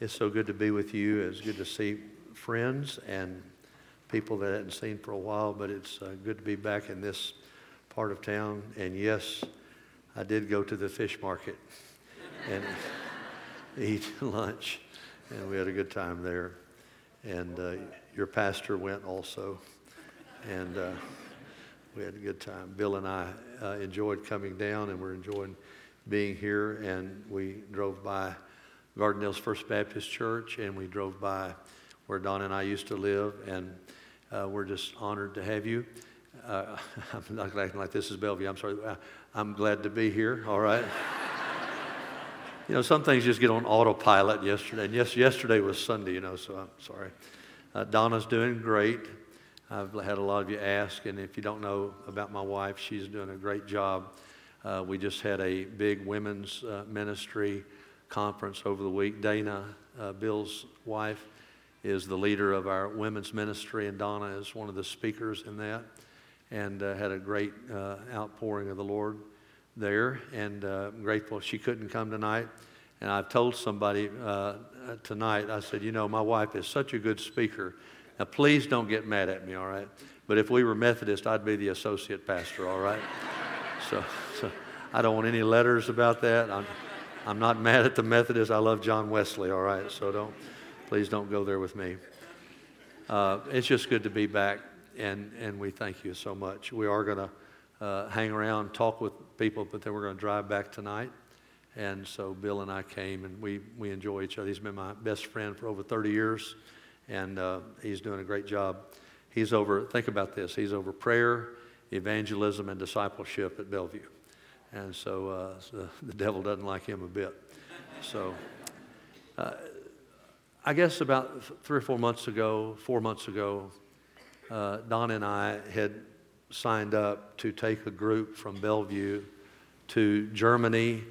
It's so good to be with you. It's good to see friends and people that I hadn't seen for a while, but it's uh, good to be back in this part of town. And yes, I did go to the fish market and eat lunch, and we had a good time there. And uh, your pastor went also, and uh, we had a good time. Bill and I uh, enjoyed coming down, and we're enjoying being here. And we drove by Gardendale's First Baptist Church, and we drove by where Don and I used to live, and uh, we're just honored to have you. Uh, I'm not acting like this is Bellevue. I'm sorry. Uh, I'm glad to be here. All right. you know, some things just get on autopilot yesterday. And yes, yesterday was Sunday, you know, so I'm sorry. Uh, Donna's doing great. I've had a lot of you ask, and if you don't know about my wife, she's doing a great job. Uh, we just had a big women's uh, ministry conference over the week. Dana, uh, Bill's wife, is the leader of our women's ministry, and Donna is one of the speakers in that, and uh, had a great uh, outpouring of the Lord there. And uh, I'm grateful she couldn't come tonight. And I've told somebody tonight, I said, you know, my wife is such a good speaker now, please don't get mad at me, all right? But if we were Methodist, I'd be the associate pastor, all right? so, so I don't want any letters about that. I'm, I'm not mad at the Methodists. I love John Wesley, all right? So don't, please don't go there with me. Uh, it's just good to be back, and, and we thank you so much. We are going to uh, hang around, talk with people, but then we're going to drive back tonight. And so Bill and I came, and we, we enjoy each other. He's been my best friend for over 30 years and uh, he's doing a great job. He's over, think about this, he's over prayer, evangelism, and discipleship at Bellevue. And so, uh, the devil doesn't like him a bit. So, uh, I guess about three or four months ago, four months ago, uh, Don and I had signed up to take a group from Bellevue to Germany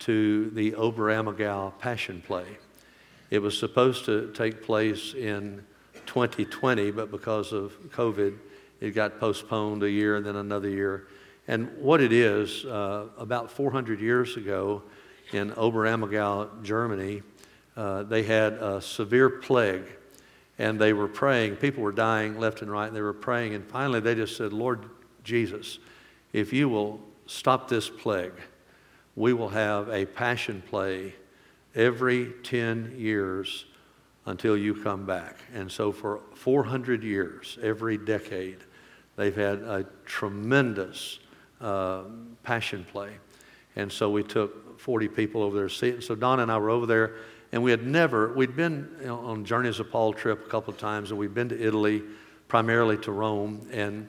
to the Oberammergau Passion Play. It was supposed to take place in 2020, but because of COVID, it got postponed a year and then another year. And what it is, uh, about 400 years ago in Oberammergau, Germany, uh, they had a severe plague and they were praying. People were dying left and right, and they were praying. And finally, they just said, Lord Jesus, if you will stop this plague, we will have a passion play every 10 years until you come back. And so for 400 years, every decade, they've had a tremendous uh, passion play. And so we took 40 people over there to see it. So Don and I were over there, and we had never, we'd been on Journeys of Paul trip a couple of times, and we'd been to Italy, primarily to Rome. And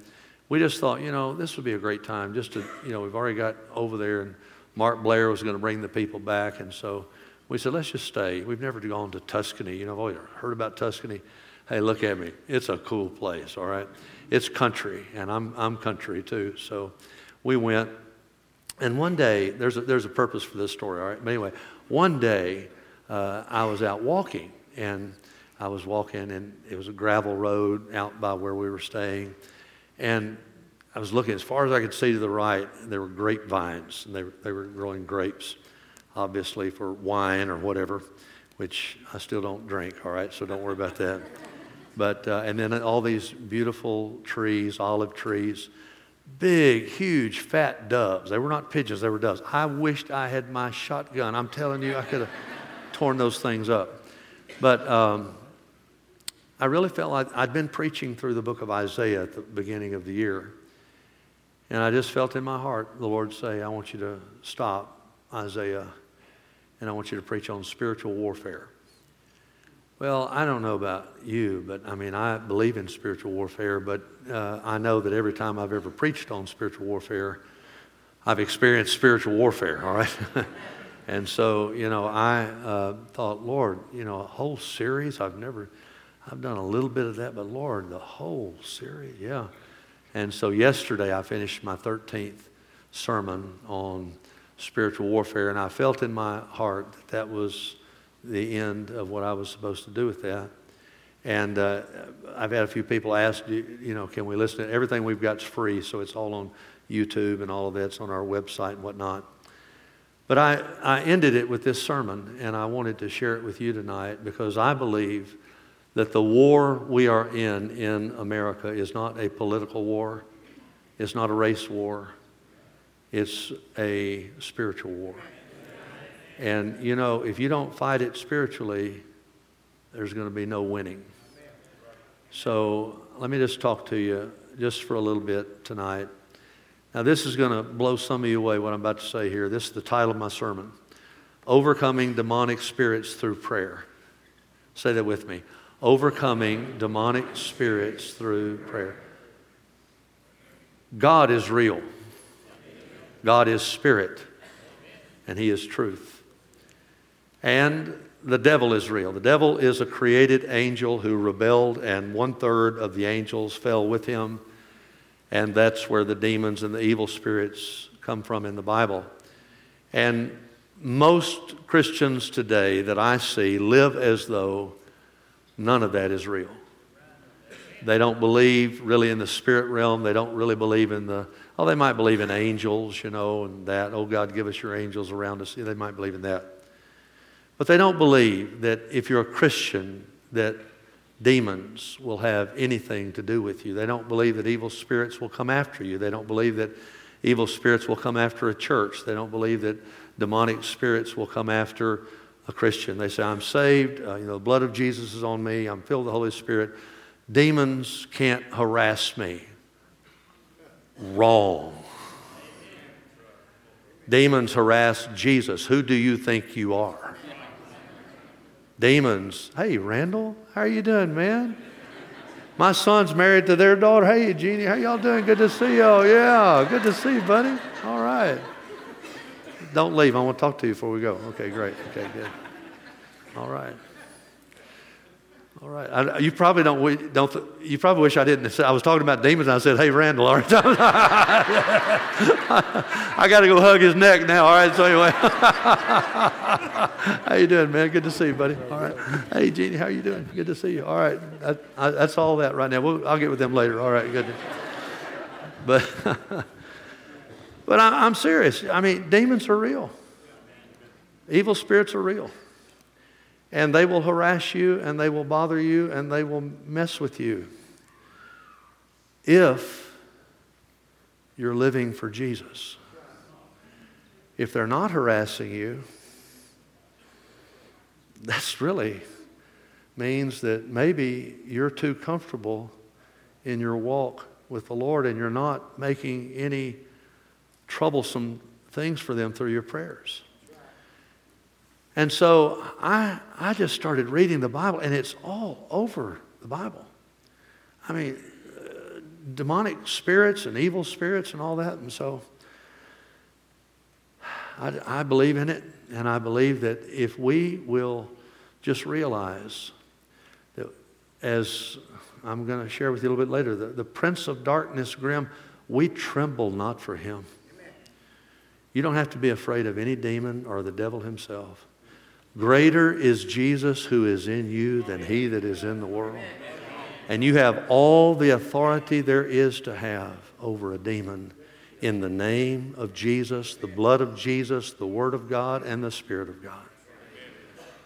we just thought, you know, this would be a great time just to, you know, we've already got over there, and Mark Blair was going to bring the people back. And so we said, let's just stay. We've never gone to Tuscany. You know, I've always heard about Tuscany. Hey, look at me. It's a cool place, all right? It's country, and I'm, I'm country too. So we went. And one day, there's a, there's a purpose for this story, all right? But anyway, one day uh, I was out walking, and I was walking, and it was a gravel road out by where we were staying. And I was looking as far as I could see to the right, and there were grapevines, and they were, they were growing grapes obviously for wine or whatever, which I still don't drink, all right, so don't worry about that. But, uh, and then all these beautiful trees, olive trees, big, huge, fat doves. They were not pigeons, they were doves. I wished I had my shotgun. I'm telling you, I could have torn those things up. But um, I really felt like I'd been preaching through the book of Isaiah at the beginning of the year. And I just felt in my heart the Lord say, I want you to stop Isaiah, and I want you to preach on spiritual warfare. Well, I don't know about you, but I mean, I believe in spiritual warfare, but uh, I know that every time I've ever preached on spiritual warfare, I've experienced spiritual warfare, all right? and so, you know, I uh, thought, Lord, you know, a whole series, I've never, I've done a little bit of that, but Lord, the whole series, yeah. And so yesterday I finished my 13th sermon on spiritual warfare. And I felt in my heart that that was the end of what I was supposed to do with that. And uh, I've had a few people ask, you know, can we listen to everything we've got is free, so it's all on YouTube and all of that's on our website and whatnot. But I, I ended it with this sermon, and I wanted to share it with you tonight because I believe that the war we are in in America is not a political war, it's not a race war, it's a spiritual war. And you know, if you don't fight it spiritually, there's going to be no winning. So let me just talk to you just for a little bit tonight now, this is going to blow some of you away, what I'm about to say here. This is the title of my sermon Overcoming Demonic Spirits Through Prayer. Say that with me. Overcoming demonic spirits through prayer. God is real. God is spirit. And He is truth. And the devil is real. The devil is a created angel who rebelled, and one third of the angels fell with him. And that's where the demons and the evil spirits come from in the Bible. And most Christians today that I see live as though none of that is real. They don't believe really in the spirit realm. They don't really believe in the, oh, they might believe in angels, you know, and that, oh, God, give us your angels around us. They might believe in that. But they don't believe that if you're a Christian, that demons will have anything to do with you. They don't believe that evil spirits will come after you. They don't believe that evil spirits will come after a church. They don't believe that demonic spirits will come after a Christian. They say, I'm saved. Uh, you know, the blood of Jesus is on me. I'm filled with the Holy Spirit. Demons can't harass me. Wrong. Demons harass Jesus. Who do you think you are? Demons. Hey, Randall, how are you doing, man? My son's married to their daughter. Hey, Jeannie, how y'all doing? Good to see y'all. Yeah, good to see you, buddy. All right. Don't leave. I want to talk to you before we go. Okay, great. Okay, good. All right. All right. I, you probably don't, don't. You probably wish I didn't. I was talking about demons. and I said, "Hey, Randall." All right. I got to go hug his neck now. All right. So anyway, how you doing, man? Good to see you, buddy. All right. Hey, Jeannie, how you doing? Good to see you. All right. That, I, that's all that right now. We'll, I'll get with them later. All right. Good. But, but I, I'm serious. I mean, demons are real. Evil spirits are real. And they will harass you and they will bother you and they will mess with you if you're living for Jesus. If they're not harassing you, that's really means that maybe you're too comfortable in your walk with the Lord and you're not making any troublesome things for them through your prayers. And so I, I just started reading the Bible, and it's all over the Bible. I mean, uh, demonic spirits and evil spirits and all that. And so I, I believe in it, and I believe that if we will just realize that, as I'm going to share with you a little bit later, the, the prince of darkness, grim, we tremble not for him. You don't have to be afraid of any demon or the devil himself. Greater is Jesus who is in you than he that is in the world. And you have all the authority there is to have over a demon in the name of Jesus, the blood of Jesus, the Word of God, and the Spirit of God.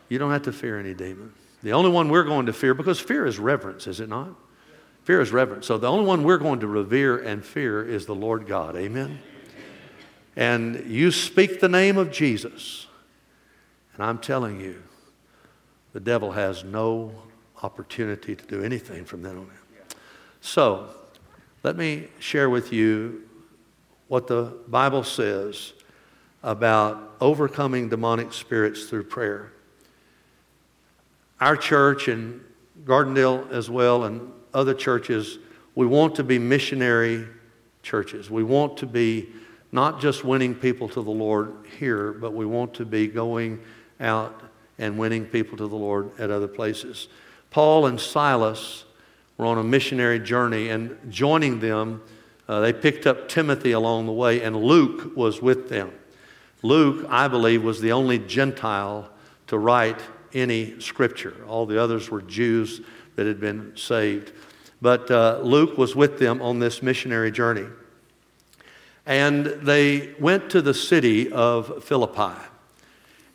You don't have to fear any demon. The only one we're going to fear, because fear is reverence, is it not? Fear is reverence. So the only one we're going to revere and fear is the Lord God. Amen? And you speak the name of Jesus and I'm telling you, the devil has no opportunity to do anything from then on. So, let me share with you what the Bible says about overcoming demonic spirits through prayer. Our church in Gardendale as well, and other churches, we want to be missionary churches. We want to be not just winning people to the Lord here, but we want to be going out and winning people to the Lord at other places. Paul and Silas were on a missionary journey, and joining them, uh, they picked up Timothy along the way, and Luke was with them. Luke, I believe, was the only Gentile to write any scripture. All the others were Jews that had been saved. But uh, Luke was with them on this missionary journey. and they went to the city of Philippi.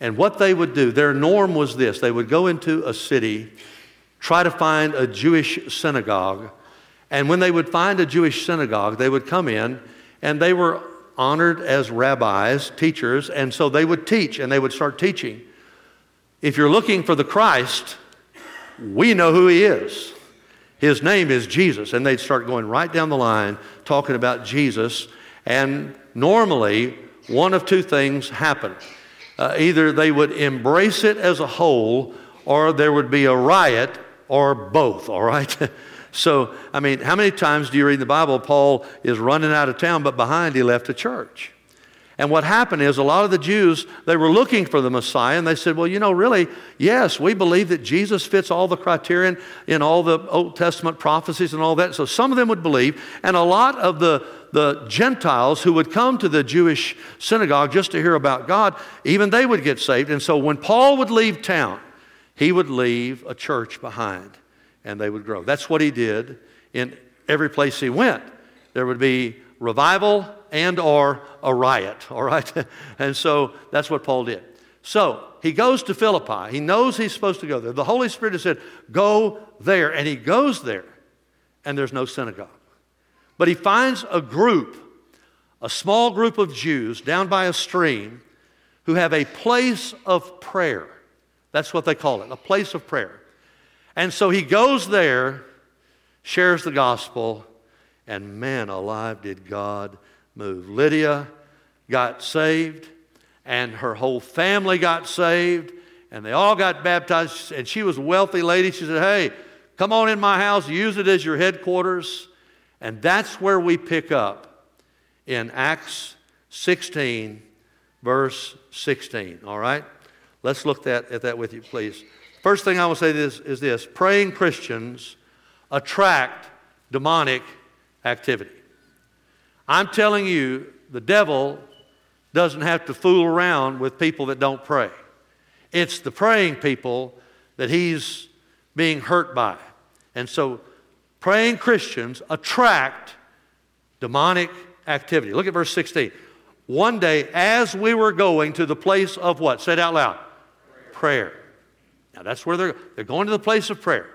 And what they would do, their norm was this they would go into a city, try to find a Jewish synagogue, and when they would find a Jewish synagogue, they would come in and they were honored as rabbis, teachers, and so they would teach and they would start teaching. If you're looking for the Christ, we know who he is. His name is Jesus. And they'd start going right down the line talking about Jesus. And normally, one of two things happen. Uh, either they would embrace it as a whole, or there would be a riot, or both, all right? so, I mean, how many times do you read in the Bible Paul is running out of town, but behind he left a church? And what happened is a lot of the Jews, they were looking for the Messiah, and they said, Well, you know, really, yes, we believe that Jesus fits all the criterion in all the Old Testament prophecies and all that. So some of them would believe, and a lot of the, the Gentiles who would come to the Jewish synagogue just to hear about God, even they would get saved. And so when Paul would leave town, he would leave a church behind, and they would grow. That's what he did in every place he went. There would be revival and or a riot, all right? and so that's what Paul did. So he goes to Philippi. He knows he's supposed to go there. The Holy Spirit has said, go there. And he goes there, and there's no synagogue. But he finds a group, a small group of Jews down by a stream who have a place of prayer. That's what they call it, a place of prayer. And so he goes there, shares the gospel, and man alive, did God move. Lydia got saved, and her whole family got saved, and they all got baptized. And she was a wealthy lady. She said, Hey, come on in my house, use it as your headquarters. And that's where we pick up in Acts 16, verse 16. All right? Let's look at, at that with you, please. First thing I will say this, is this praying Christians attract demonic activity. I'm telling you, the devil doesn't have to fool around with people that don't pray. It's the praying people that he's being hurt by. And so, praying Christians attract demonic activity. Look at verse 16. One day, as we were going to the place of what? Say it out loud. Prayer. prayer. Now, that's where they're, they're going to the place of prayer.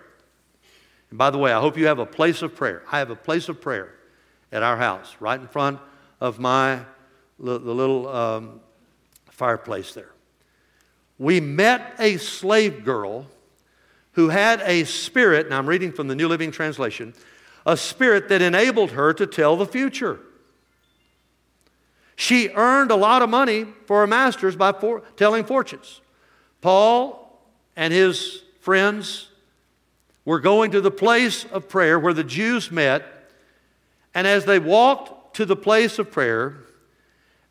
And by the way, I hope you have a place of prayer. I have a place of prayer at our house, right in front of my the little um, fireplace there. We met a slave girl who had a spirit, and I'm reading from the New Living Translation, a spirit that enabled her to tell the future. She earned a lot of money for her masters by for, telling fortunes. Paul and his friends were going to the place of prayer where the Jews met. And as they walked to the place of prayer,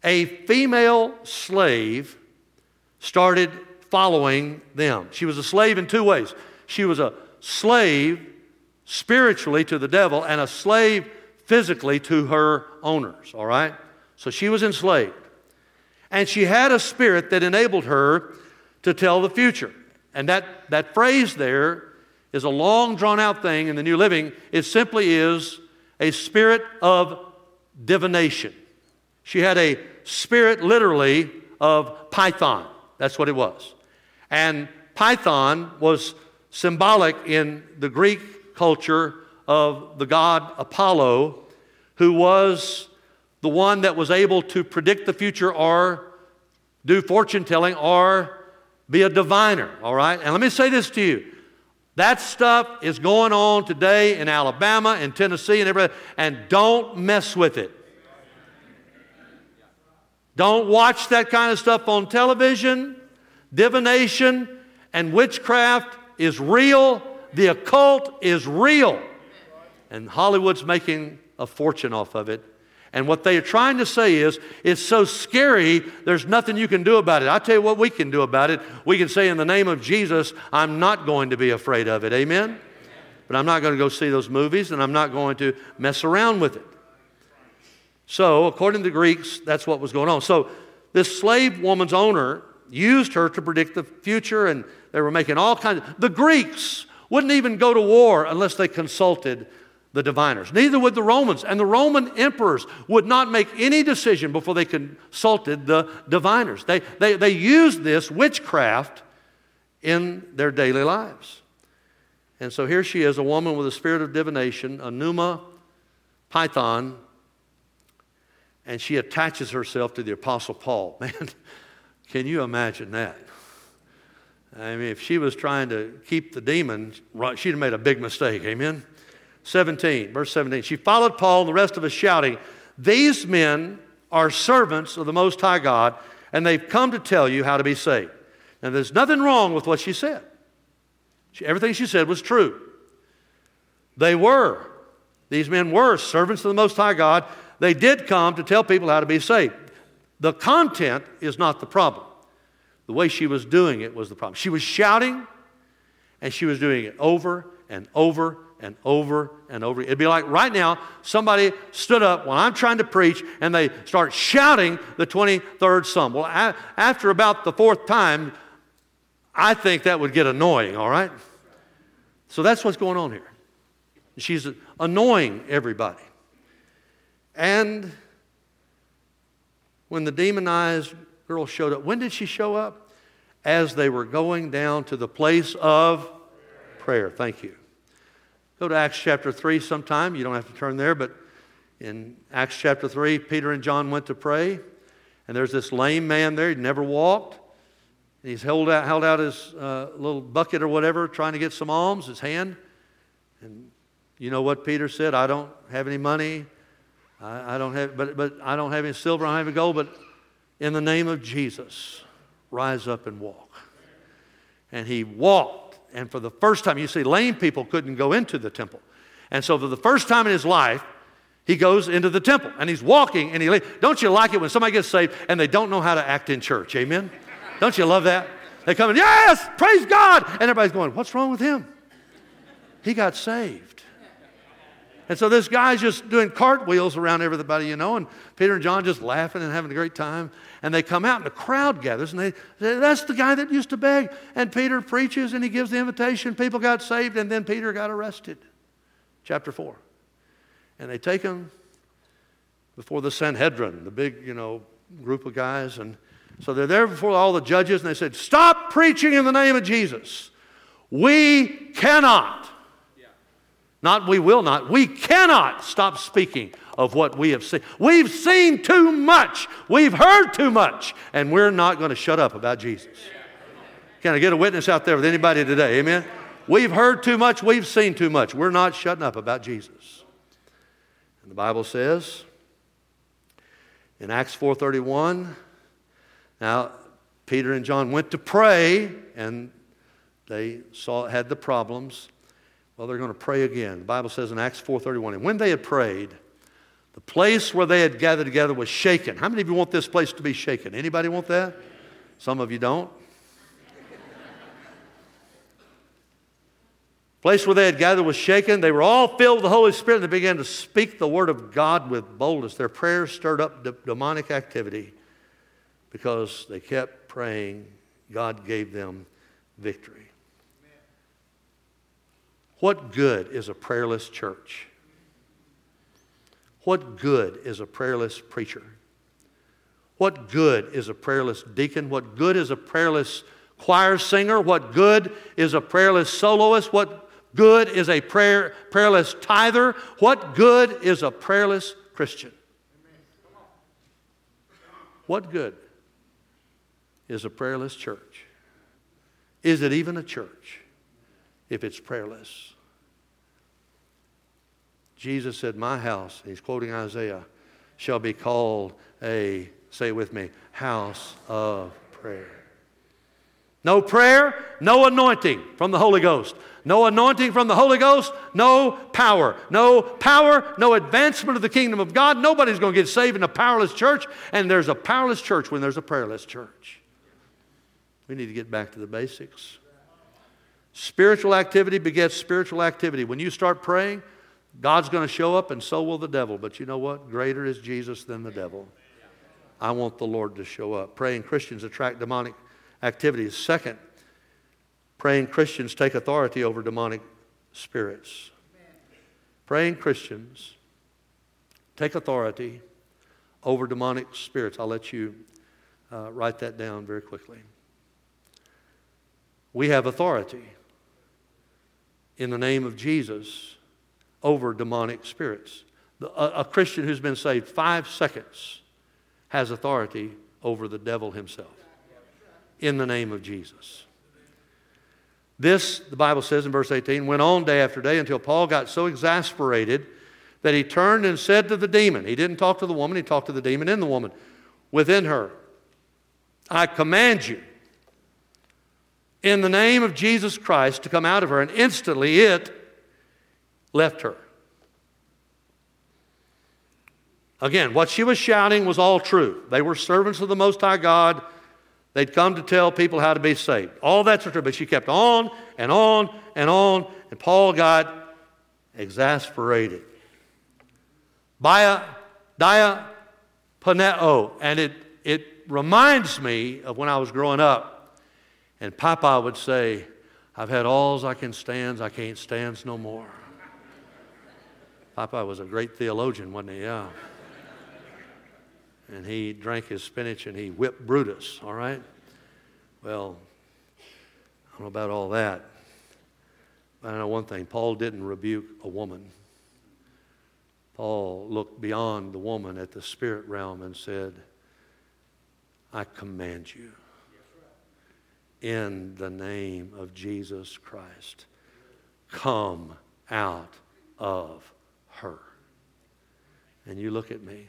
a female slave started following them. She was a slave in two ways. She was a slave spiritually to the devil and a slave physically to her owners, all right? So she was enslaved. And she had a spirit that enabled her to tell the future. And that, that phrase there is a long drawn out thing in the New Living. It simply is a spirit of divination. She had a spirit, literally, of Python. That's what it was. And Python was symbolic in the Greek culture of the god Apollo, who was the one that was able to predict the future or do fortune telling or be a diviner, all right? And let me say this to you that stuff is going on today in Alabama and Tennessee and everywhere, and don't mess with it. Don't watch that kind of stuff on television. Divination and witchcraft is real. The occult is real. And Hollywood's making a fortune off of it. And what they are trying to say is, it's so scary, there's nothing you can do about it. i tell you what we can do about it. We can say, in the name of Jesus, I'm not going to be afraid of it. Amen? But I'm not going to go see those movies, and I'm not going to mess around with it. So, according to the Greeks, that's what was going on. So, this slave woman's owner used her to predict the future, and they were making all kinds of. The Greeks wouldn't even go to war unless they consulted the diviners. Neither would the Romans. And the Roman emperors would not make any decision before they consulted the diviners. They, they, they used this witchcraft in their daily lives. And so here she is, a woman with a spirit of divination, a pneuma python, and she attaches herself to the Apostle Paul. Man, can you imagine that? I mean, if she was trying to keep the demon, she'd have made a big mistake. Amen? 17, verse 17. She followed Paul and the rest of us shouting, These men are servants of the Most High God, and they've come to tell you how to be saved. Now, there's nothing wrong with what she said. She, everything she said was true. They were. These men were servants of the Most High God. They did come to tell people how to be saved. The content is not the problem. The way she was doing it was the problem. She was shouting, and she was doing it over and over and over and over. It'd be like right now, somebody stood up when I'm trying to preach and they start shouting the 23rd Psalm. Well, a- after about the fourth time, I think that would get annoying, all right? So that's what's going on here. She's annoying everybody. And when the demonized girl showed up, when did she show up? As they were going down to the place of prayer. Thank you. Go to Acts chapter 3 sometime. You don't have to turn there, but in Acts chapter 3, Peter and John went to pray, and there's this lame man there. He never walked. And He's held out, held out his uh, little bucket or whatever, trying to get some alms, his hand. And you know what Peter said? I don't have any money. I, I don't have, but, but I don't have any silver. I don't have any gold. But in the name of Jesus, rise up and walk. And he walked and for the first time, you see, lame people couldn't go into the temple. And so, for the first time in his life, he goes into the temple and he's walking and he don't you like it when somebody gets saved and they don't know how to act in church? Amen? Don't you love that? They come in yes! Praise god! And everybody's going what's wrong with him? He got saved and so this guy's just doing cartwheels around everybody you know and peter and john just laughing and having a great time and they come out and the crowd gathers and they say, That's the guy that used to beg. And Peter preaches and he gives the invitation. People got saved and then Peter got arrested. Chapter 4. And they take him before the Sanhedrin, the big, you know, group of guys. And so they're there before all the judges and they said, Stop preaching in the name of Jesus. We cannot. Not we will not. We cannot stop speaking of what we have seen. We've seen too much. We've heard too much. And we're not going to shut up about Jesus. Can I get a witness out there with anybody today? Amen? We've heard too much. We've seen too much. We're not shutting up about Jesus. And the Bible says in Acts 4.31, now Peter and John went to pray and they saw had the problems. Well, they're going to pray again. The Bible says in Acts 4:31, and when they had prayed, the place where they had gathered together was shaken. How many of you want this place to be shaken? Anybody want that? Some of you don't. place where they had gathered was shaken. They were all filled with the Holy Spirit and they began to speak the word of God with boldness. Their prayers stirred up de- demonic activity because they kept praying. God gave them victory. What good is a prayerless church? What good is a prayerless preacher? What good is a prayerless deacon? What good is a prayerless choir singer? What good is a prayerless soloist? What good is a prayer, prayerless tither? What good is a prayerless Christian? What good is a prayerless church? Is it even a church if it's prayerless? Jesus said, My house, he's quoting Isaiah, shall be called a, say with me, house of prayer. No prayer, no anointing from the Holy Ghost. No anointing from the Holy Ghost, no power. No power, no advancement of the kingdom of God. Nobody's going to get saved in a powerless church, and there's a powerless church when there's a prayerless church. We need to get back to the basics. Spiritual activity begets spiritual activity. When you start praying, God's going to show up and so will the devil. But you know what? Greater is Jesus than the devil. I want the Lord to show up. Praying Christians attract demonic activities. Second, praying Christians take authority over demonic spirits. praying Christians take authority over demonic spirits. I'll let you uh, write that down very quickly. We have authority in the name of Jesus over demonic spirits. A, a Christian who's been saved five seconds has authority over the devil himself in the name of Jesus. This, the Bible says in verse 18, went on day after day until Paul got so exasperated that he turned and said to the demon, he didn't talk to the woman, he talked to the demon in the woman, within her, I command you in the name of Jesus Christ to come out of her. And instantly it left her. Again, what she was shouting was all true. They were servants of the Most High God. They'd come to tell people how to be saved. All that's true, but she kept on and on and on, and Paul got exasperated. Dia, dia paneo, and it, it reminds me of when I was growing up, and Popeye would say, I've had alls I can stand, I can't stand no more. Popeye was a great theologian, wasn't he? Yeah and he drank his spinach and he whipped Brutus, all right? Well, I don't know about all that. But I know one thing Paul didn't rebuke a woman. Paul looked beyond the woman at the spirit realm and said, I command you in the name of Jesus Christ, come out of her. And you look at me.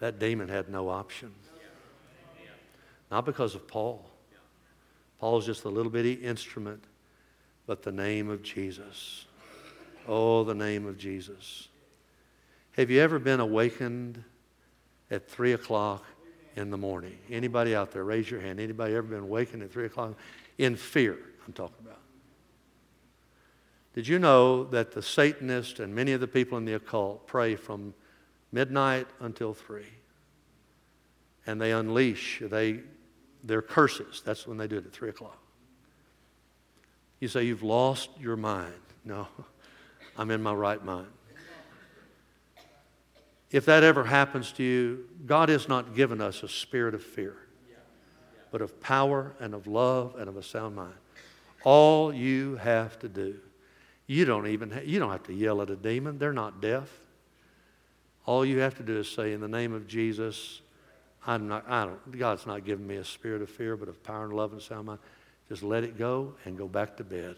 That demon had no option. Not because of Paul. Paul's just a little bitty instrument, but the name of Jesus. Oh, the name of Jesus. Have you ever been awakened at 3 o'clock in the morning? Anybody out there, raise your hand. Anybody ever been awakened at 3 o'clock? In fear, I'm talking about. Did you know that the Satanists and many of the people in the occult pray from midnight until 3. And they unleash they, their curses. That's when they do it at 3 o'clock. You say, You've lost your mind. No, I'm in my right mind. If that ever happens to you, God has not given us a spirit of fear, but of power and of love and of a sound mind. All you have to do, you don't even ha- you don't have to yell at a demon. They're not deaf. All you have to do is say, in the name of Jesus, I'm not, I don't, God's not giving me a spirit of fear, but of power and love and sound mind. Just let it go and go back to bed.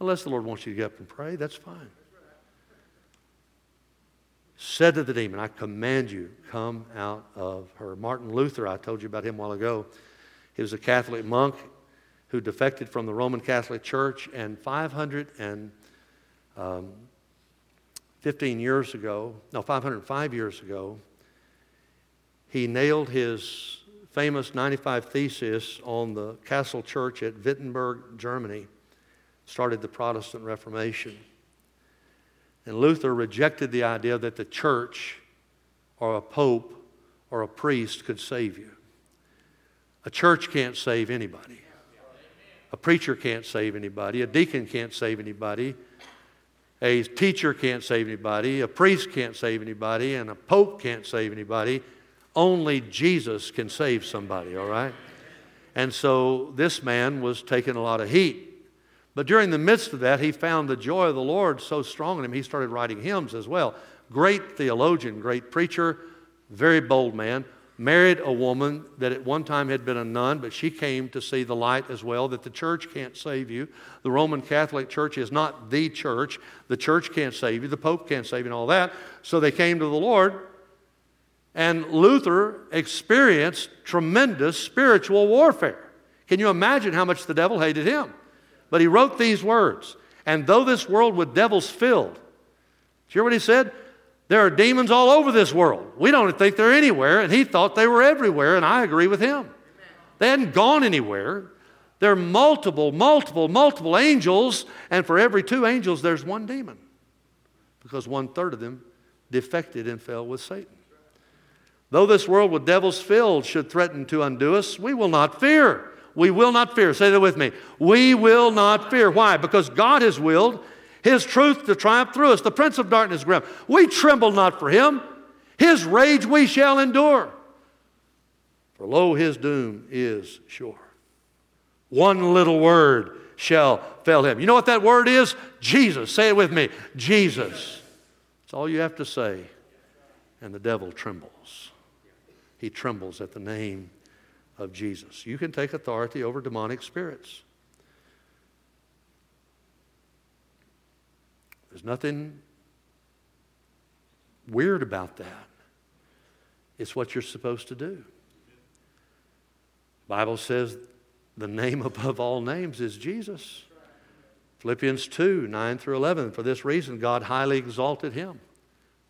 Unless the Lord wants you to get up and pray, that's fine. Said to the demon, I command you, come out of her. Martin Luther, I told you about him a while ago. He was a Catholic monk who defected from the Roman Catholic Church, and 500 and um, 15 years ago, no, 505 years ago, he nailed his famous 95 thesis on the castle church at Wittenberg, Germany, started the Protestant Reformation. And Luther rejected the idea that the church or a pope or a priest could save you. A church can't save anybody. A preacher can't save anybody. A deacon can't save anybody. A teacher can't save anybody, a priest can't save anybody, and a pope can't save anybody. Only Jesus can save somebody, all right? And so this man was taking a lot of heat. But during the midst of that, he found the joy of the Lord so strong in him, he started writing hymns as well. Great theologian, great preacher, very bold man married a woman that at one time had been a nun, but she came to see the light as well that the church can't save you. The Roman Catholic Church is not the church. The church can't save you. The Pope can't save you, and all that. So they came to the Lord, and Luther experienced tremendous spiritual warfare. Can you imagine how much the devil hated him? But he wrote these words And though this world with devils filled, do you hear what he said? There are demons all over this world. We don't think they're anywhere, and he thought they were everywhere, and I agree with him. They hadn't gone anywhere. There are multiple, multiple, multiple angels, and for every two angels, there's one demon because one third of them defected and fell with Satan. Though this world with devils filled should threaten to undo us, we will not fear. We will not fear. Say that with me. We will not fear. Why? Because God has willed his truth to triumph through us. The prince of darkness grim. We tremble not for him. His rage we shall endure. For lo, his doom is sure. One little word shall fail him. You know what that word is? Jesus. Say it with me Jesus. That's all you have to say. And the devil trembles. He trembles at the name of Jesus. You can take authority over demonic spirits. There's nothing weird about that. It's what you're supposed to do. Bible says the name above all names is Jesus. Philippians 2 9 through 11. For this reason, God highly exalted him,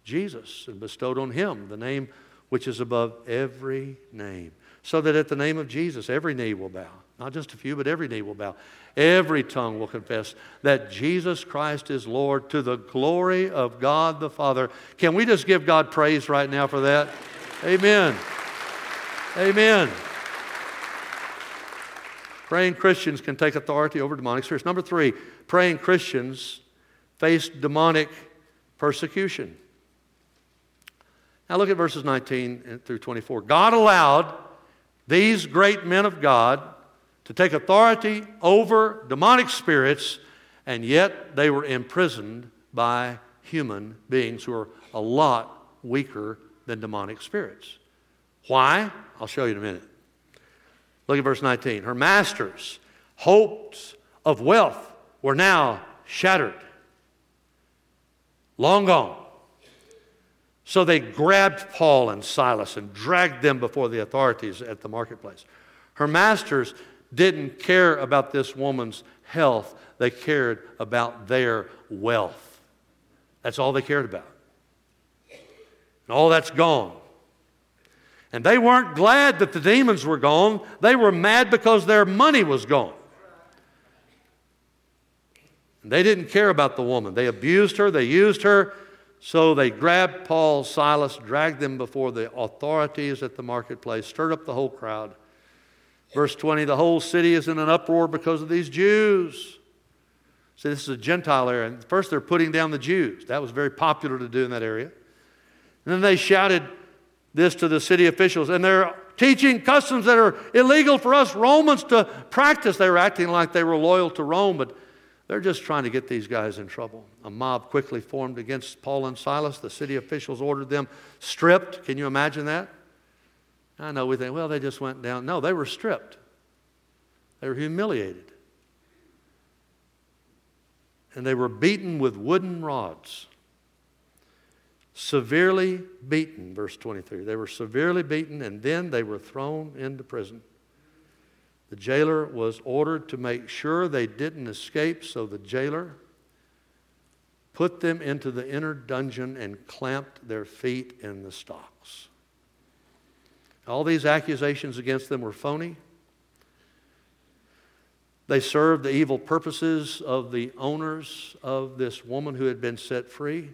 Jesus, and bestowed on him the name which is above every name, so that at the name of Jesus, every knee will bow. Not just a few, but every knee will bow. Every tongue will confess that Jesus Christ is Lord to the glory of God the Father. Can we just give God praise right now for that? Amen. Amen. Praying Christians can take authority over demonic spirits. Number three, praying Christians face demonic persecution. Now look at verses 19 through 24. God allowed these great men of God to take authority over demonic spirits, and yet they were imprisoned by human beings who are a lot weaker than demonic spirits. Why? I'll show you in a minute. Look at verse 19. Her masters' hopes of wealth were now shattered, long gone. So they grabbed Paul and Silas and dragged them before the authorities at the marketplace. Her masters didn't care about this woman's health, they cared about their wealth. That's all they cared about. And all that's gone. And they weren't glad that the demons were gone, they were mad because their money was gone. And they didn't care about the woman. They abused her, they used her. So they grabbed Paul, Silas, dragged them before the authorities at the marketplace, stirred up the whole crowd. Verse 20 the whole city is in an uproar because of these Jews. See, this is a Gentile area. And first they're putting down the Jews. That was very popular to do in that area. And then they shouted this to the city officials. And they're teaching customs that are illegal for us Romans to practice. They were acting like they were loyal to Rome, but they're just trying to get these guys in trouble. A mob quickly formed against Paul and Silas. The city officials ordered them stripped. Can you imagine that? I know we think, well, they just went down. No, they were stripped, they were humiliated. And they were beaten with wooden rods. Severely beaten, verse 23. They were severely beaten, and then they were thrown into prison. The jailer was ordered to make sure they didn't escape, so the jailer put them into the inner dungeon and clamped their feet in the stocks. All these accusations against them were phony. They served the evil purposes of the owners of this woman who had been set free.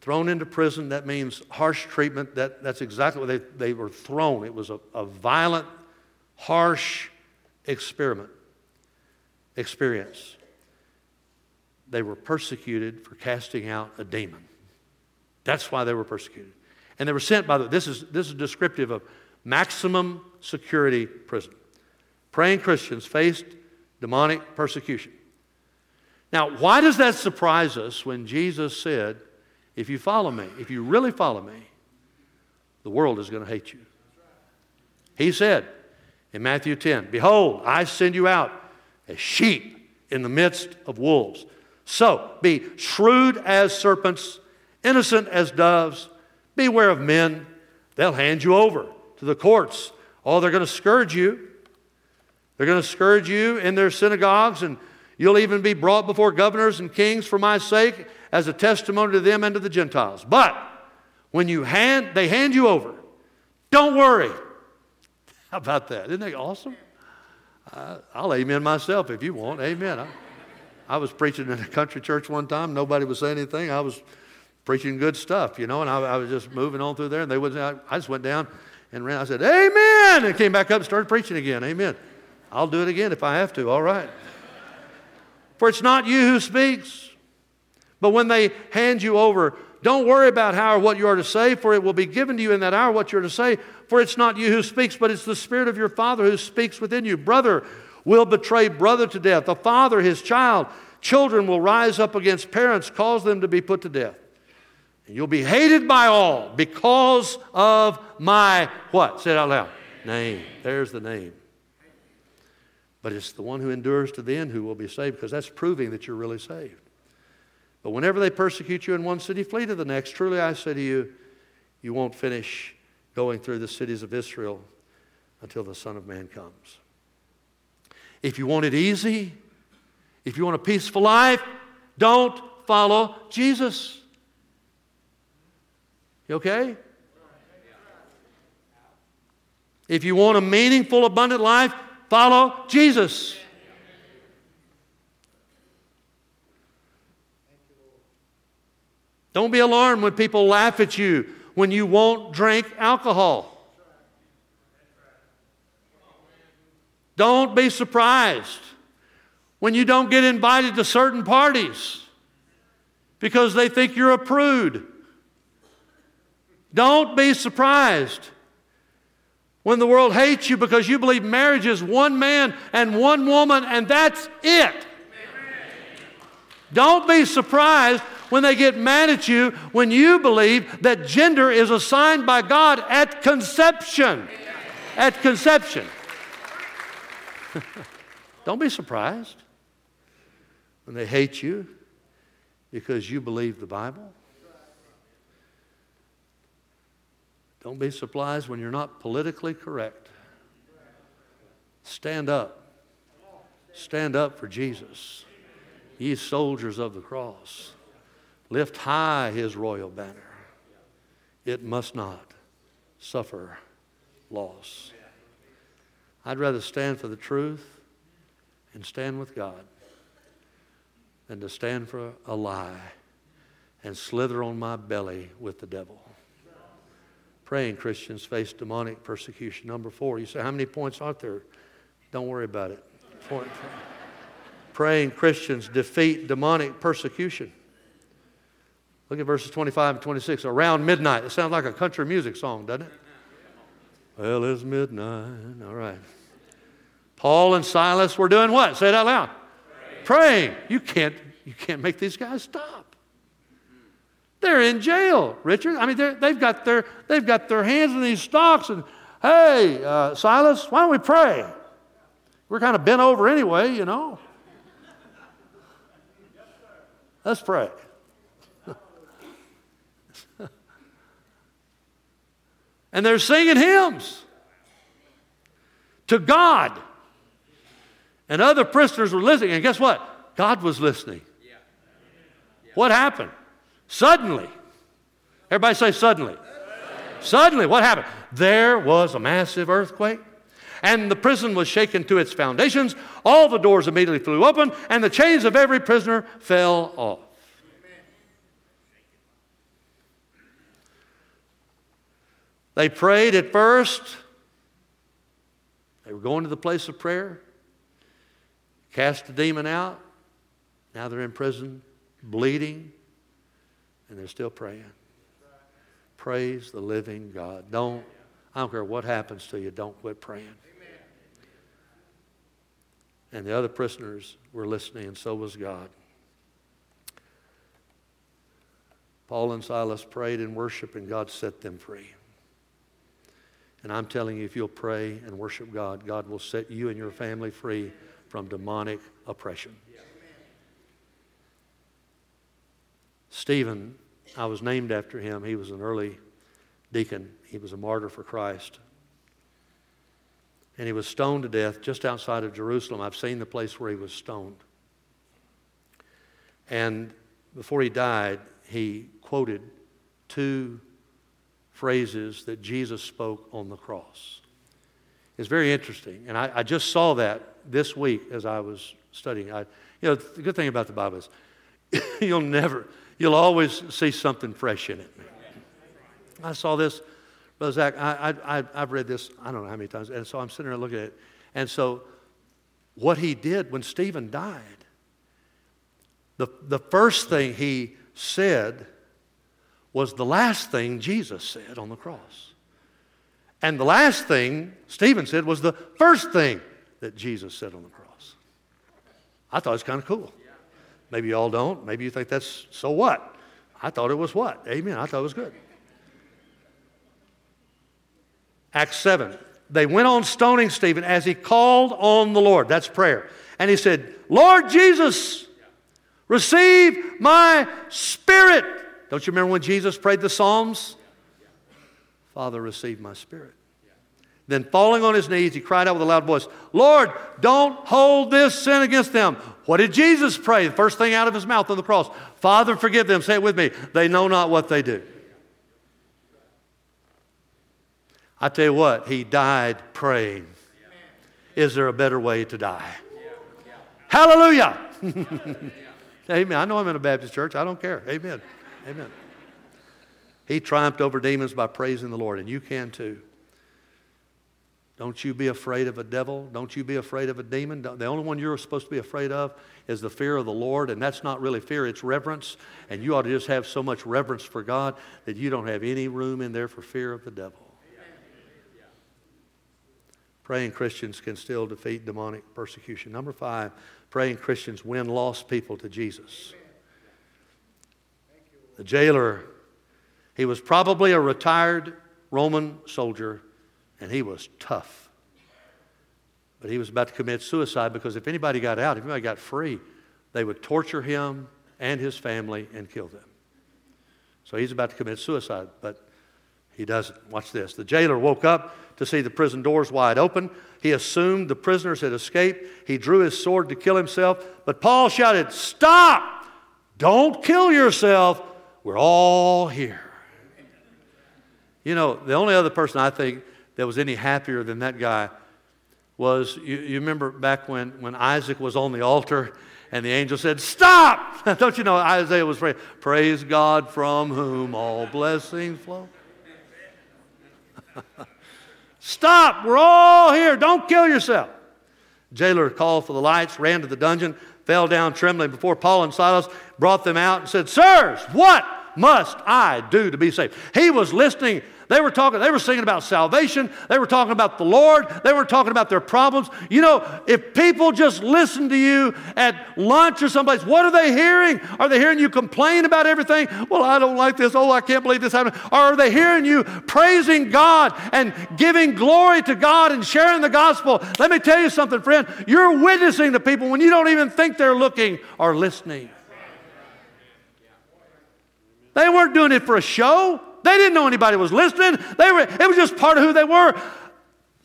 Thrown into prison, that means harsh treatment. That, that's exactly what they, they were thrown. It was a, a violent, harsh experiment, experience. They were persecuted for casting out a demon. That's why they were persecuted. And they were sent by the, this is, this is descriptive of maximum security prison. Praying Christians faced demonic persecution. Now, why does that surprise us when Jesus said, if you follow me, if you really follow me, the world is going to hate you? He said in Matthew 10, Behold, I send you out as sheep in the midst of wolves. So be shrewd as serpents, innocent as doves. Beware of men. They'll hand you over to the courts. Oh, they're going to scourge you. They're going to scourge you in their synagogues, and you'll even be brought before governors and kings for my sake as a testimony to them and to the Gentiles. But when you hand, they hand you over, don't worry. How about that? Isn't that awesome? Uh, I'll amen myself if you want. Amen. I, I was preaching in a country church one time. Nobody was saying anything. I was preaching good stuff, you know, and I, I was just moving on through there, and they wouldn't. I, I just went down and ran. I said, "Amen," and came back up and started preaching again. Amen. I'll do it again if I have to. All right. for it's not you who speaks. But when they hand you over, don't worry about how or what you are to say, for it will be given to you in that hour what you're to say. For it's not you who speaks, but it's the Spirit of your Father who speaks within you. Brother will betray brother to death, the father his child. Children will rise up against parents, cause them to be put to death. And you'll be hated by all because of my what? Say it out loud. Name. There's the name. But it's the one who endures to the end who will be saved because that's proving that you're really saved. But whenever they persecute you in one city, flee to the next. Truly I say to you, you won't finish going through the cities of Israel until the Son of Man comes. If you want it easy, if you want a peaceful life, don't follow Jesus. You okay? If you want a meaningful, abundant life, follow Jesus. Don't be alarmed when people laugh at you when you won't drink alcohol. Don't be surprised when you don't get invited to certain parties because they think you're a prude. Don't be surprised when the world hates you because you believe marriage is one man and one woman and that's it. Don't be surprised when they get mad at you when you believe that gender is assigned by God at conception. At conception. Don't be surprised when they hate you because you believe the Bible. Don't be surprised when you're not politically correct. Stand up. Stand up for Jesus, ye soldiers of the cross. Lift high his royal banner. It must not suffer loss. I'd rather stand for the truth and stand with God than to stand for a lie and slither on my belly with the devil. Praying Christians face demonic persecution. Number four, you say, how many points are there? Don't worry about it. Praying Christians defeat demonic persecution. Look at verses 25 and 26. Around midnight. It sounds like a country music song, doesn't it? Well, it's midnight. All right. Paul and Silas were doing what? Say it out loud. Praying. Praying. You can't, you can't make these guys stop. They're in jail, Richard. I mean, they've got, their, they've got their hands in these stocks and, hey, uh, Silas, why don't we pray? We're kind of bent over anyway, you know. Let's pray. and they're singing hymns to God. And other prisoners were listening. And guess what? God was listening. What happened? Suddenly. Everybody say suddenly. Suddenly, what happened? There was a massive earthquake, and the prison was shaken to its foundations. All the doors immediately flew open, and the chains of every prisoner fell off. They prayed at first. They were going to the place of prayer, cast the demon out. Now they're in prison, bleeding, and they're still praying. Praise the living God. Don't, I don't care what happens to you, don't quit praying. And the other prisoners were listening, and so was God. Paul and Silas prayed and worshiped, and God set them free. And I'm telling you, if you'll pray and worship God, God will set you and your family free from demonic oppression. Stephen, I was named after him. He was an early deacon, he was a martyr for Christ. And he was stoned to death just outside of Jerusalem. I've seen the place where he was stoned. And before he died, he quoted two phrases that Jesus spoke on the cross. It's very interesting. And I, I just saw that this week as I was studying. I, you know, the good thing about the Bible is you'll never, you'll always see something fresh in it. I saw this, Brother Zach, I, I, I've read this, I don't know how many times, and so I'm sitting there looking at it. And so what he did when Stephen died, The, the first thing he said was the last thing Jesus said on the cross. And the last thing Stephen said was the first thing that Jesus said on the cross. I thought it was kind of cool. Maybe you all don't. Maybe you think that's so what? I thought it was what? Amen. I thought it was good. Acts 7. They went on stoning Stephen as he called on the Lord. That's prayer. And he said, Lord Jesus, receive my spirit. Don't you remember when Jesus prayed the Psalms? Father, receive my spirit. Then, falling on his knees, he cried out with a loud voice, Lord, don't hold this sin against them. What did Jesus pray? The first thing out of his mouth on the cross Father, forgive them. Say it with me. They know not what they do. I tell you what, he died praying. Is there a better way to die? Hallelujah! Amen. I know I'm in a Baptist church. I don't care. Amen. Amen. He triumphed over demons by praising the Lord, and you can too. Don't you be afraid of a devil. Don't you be afraid of a demon. The only one you're supposed to be afraid of is the fear of the Lord, and that's not really fear, it's reverence. And you ought to just have so much reverence for God that you don't have any room in there for fear of the devil. Praying Christians can still defeat demonic persecution. Number five, praying Christians win lost people to Jesus. The jailer, he was probably a retired Roman soldier, and he was tough. But he was about to commit suicide because if anybody got out, if anybody got free, they would torture him and his family and kill them. So he's about to commit suicide, but he doesn't. Watch this. The jailer woke up to see the prison doors wide open. He assumed the prisoners had escaped. He drew his sword to kill himself. But Paul shouted, Stop! Don't kill yourself. We're all here. You know, the only other person I think that was any happier than that guy was you, you remember back when, when Isaac was on the altar and the angel said, Stop! Don't you know Isaiah was praying, Praise God from whom all blessings flow? Stop, we're all here. Don't kill yourself. Jailer called for the lights, ran to the dungeon, fell down trembling before Paul and Silas, brought them out, and said, Sirs, what must I do to be saved? He was listening they were talking, they were singing about salvation. They were talking about the Lord. They were talking about their problems. You know, if people just listen to you at lunch or someplace, what are they hearing? Are they hearing you complain about everything? Well, I don't like this. Oh, I can't believe this happened. Or are they hearing you praising God and giving glory to God and sharing the gospel? Let me tell you something, friend. You're witnessing to people when you don't even think they're looking or listening. They weren't doing it for a show. They didn't know anybody was listening. They were, it was just part of who they were.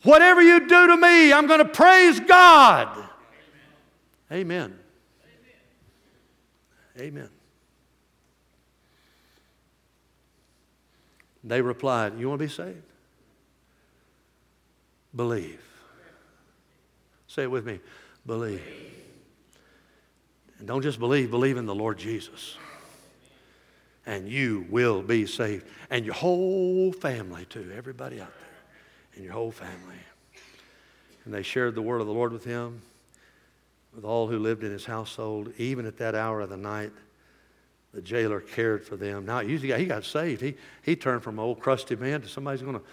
Whatever you do to me, I'm going to praise God. Amen. Amen. They replied, You want to be saved? Believe. Say it with me. Believe. And don't just believe, believe in the Lord Jesus and you will be saved. And your whole family, too. Everybody out there. And your whole family. And they shared the word of the Lord with him, with all who lived in his household. Even at that hour of the night, the jailer cared for them. Now, usually he got saved. He, he turned from an old crusty man to somebody's going to,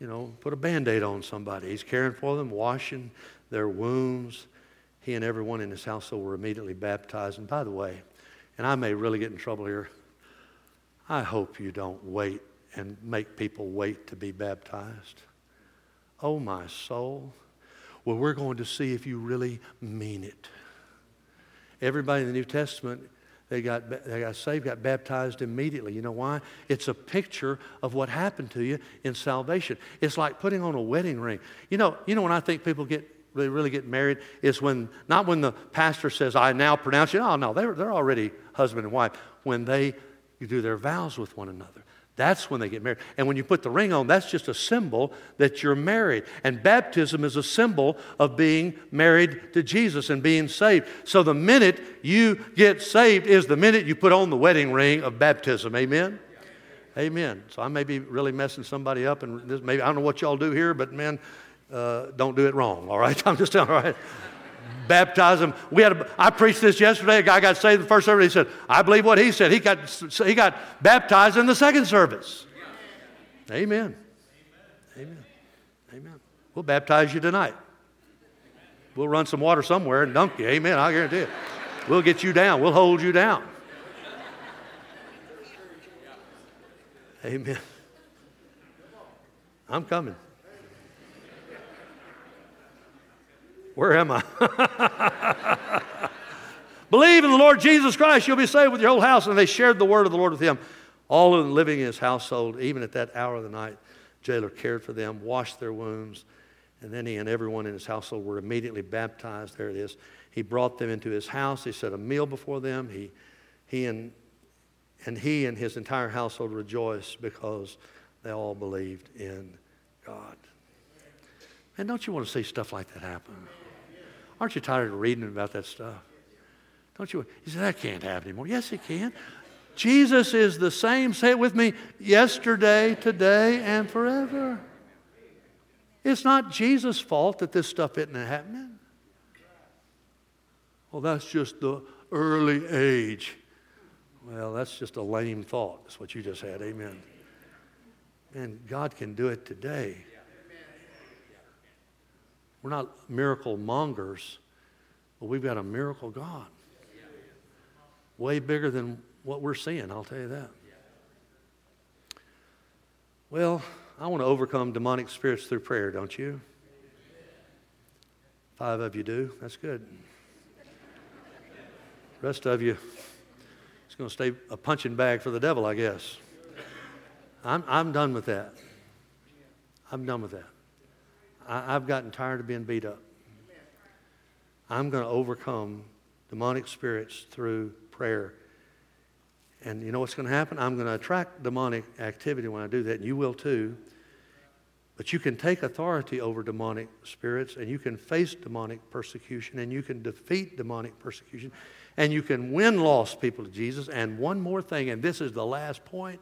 you know, put a band aid on somebody. He's caring for them, washing their wounds. He and everyone in his household were immediately baptized. And by the way, and I may really get in trouble here. I hope you don't wait and make people wait to be baptized. Oh, my soul. Well, we're going to see if you really mean it. Everybody in the New Testament, they got, they got saved, got baptized immediately. You know why? It's a picture of what happened to you in salvation. It's like putting on a wedding ring. You know, you know when I think people get really, really get married is when, not when the pastor says, I now pronounce you. Oh, no, they're, they're already husband and wife. When they you do their vows with one another. That's when they get married. And when you put the ring on, that's just a symbol that you're married. And baptism is a symbol of being married to Jesus and being saved. So the minute you get saved is the minute you put on the wedding ring of baptism. Amen? Amen. So I may be really messing somebody up, and this maybe I don't know what y'all do here, but man, uh, don't do it wrong. All right, I'm just telling. All right, baptize them. We had a, I preached this yesterday. A guy got saved in the first service. He said, I believe what he said. He got, he got baptized in the second service. Amen. Amen. Amen. We'll baptize you tonight. We'll run some water somewhere and dunk you. Amen. I guarantee it. We'll get you down. We'll hold you down. Amen. I'm coming. Where am I? Believe in the Lord Jesus Christ, you'll be saved with your whole house. And they shared the word of the Lord with him. All of them living in his household, even at that hour of the night, jailer cared for them, washed their wounds, and then he and everyone in his household were immediately baptized. There it is. He brought them into his house. He set a meal before them. He, he and, and he and his entire household rejoiced because they all believed in God. And don't you want to see stuff like that happen? Aren't you tired of reading about that stuff? Don't you? He said, that can't happen anymore. Yes, it can. Jesus is the same, say it with me, yesterday, today, and forever. It's not Jesus' fault that this stuff isn't happening. Well, that's just the early age. Well, that's just a lame thought. That's what you just had. Amen. And God can do it today. We're not miracle mongers, but we've got a miracle God. Way bigger than what we're seeing, I'll tell you that. Well, I want to overcome demonic spirits through prayer, don't you? Five of you do. That's good. The rest of you, it's going to stay a punching bag for the devil, I guess. I'm, I'm done with that. I'm done with that. I, I've gotten tired of being beat up. I'm going to overcome demonic spirits through prayer. And you know what's going to happen? I'm going to attract demonic activity when I do that, and you will too. But you can take authority over demonic spirits, and you can face demonic persecution, and you can defeat demonic persecution, and you can win lost people to Jesus. And one more thing, and this is the last point.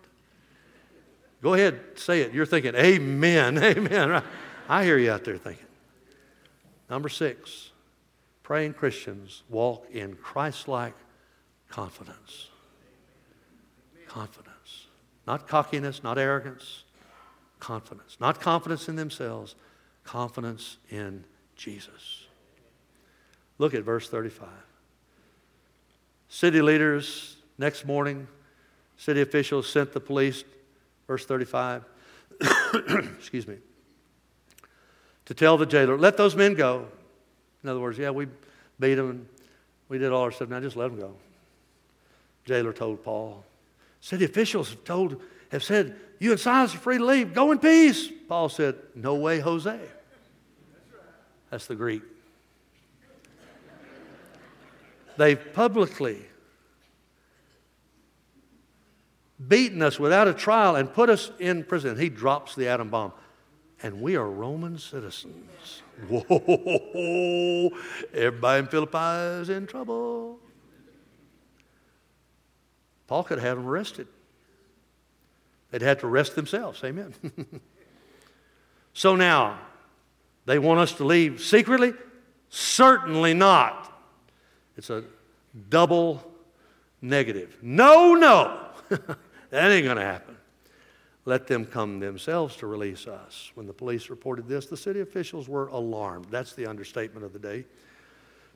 Go ahead, say it. You're thinking, Amen, Amen. I hear you out there thinking. Number six, praying Christians walk in Christ like confidence. Confidence. Not cockiness, not arrogance, confidence. Not confidence in themselves, confidence in Jesus. Look at verse 35. City leaders, next morning, city officials sent the police, verse 35, excuse me, to tell the jailer, let those men go. In other words, yeah, we beat them and we did all our stuff. Now just let them go. Jailer told Paul. City officials have told, have said, you and Silas are free to leave. Go in peace. Paul said, no way, Jose. That's the Greek. They've publicly beaten us without a trial and put us in prison. He drops the atom bomb and we are Roman citizens. Whoa, everybody in Philippi is in trouble. Paul could have them arrested. They'd have to arrest themselves. Amen. so now, they want us to leave secretly? Certainly not. It's a double negative. No, no. that ain't going to happen. Let them come themselves to release us. When the police reported this, the city officials were alarmed. That's the understatement of the day.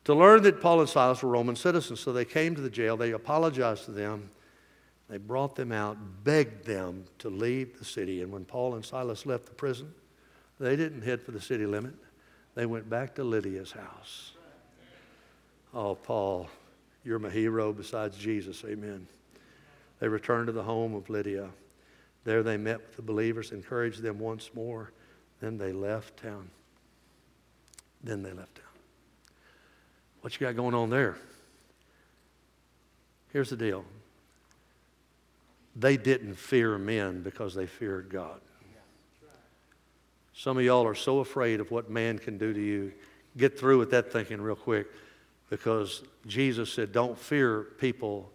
To learn that Paul and Silas were Roman citizens, so they came to the jail. They apologized to them. They brought them out, begged them to leave the city. And when Paul and Silas left the prison, they didn't head for the city limit. They went back to Lydia's house. Oh, Paul, you're my hero besides Jesus. Amen. They returned to the home of Lydia. There they met with the believers, encouraged them once more. Then they left town. Then they left town. What you got going on there? Here's the deal they didn't fear men because they feared God. Some of y'all are so afraid of what man can do to you. Get through with that thinking real quick because Jesus said, Don't fear people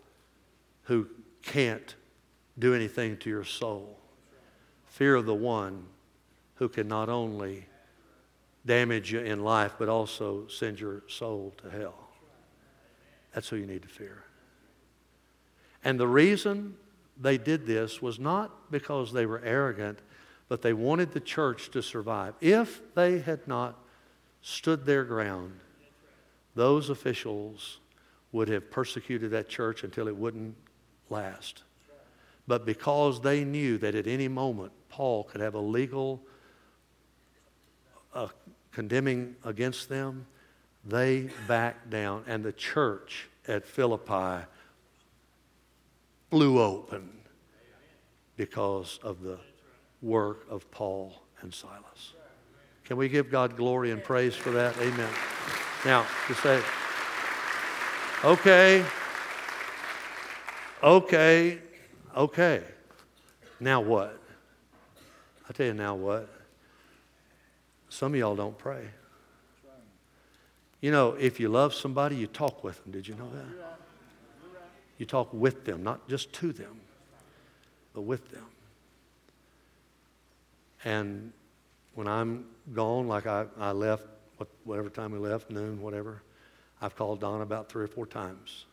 who can't do anything to your soul. Fear the one who can not only damage you in life, but also send your soul to hell. That's who you need to fear. And the reason they did this was not because they were arrogant, but they wanted the church to survive. If they had not stood their ground, those officials would have persecuted that church until it wouldn't last. But because they knew that at any moment Paul could have a legal uh, condemning against them, they backed down. And the church at Philippi blew open because of the work of Paul and Silas. Can we give God glory and praise for that? Amen. Now, to say, okay, okay, okay. Now what? I tell you now what. Some of y'all don't pray. You know, if you love somebody, you talk with them. Did you know that? You talk with them, not just to them, but with them. And when I'm gone, like I, I left, whatever time we left, noon, whatever, I've called Don about three or four times.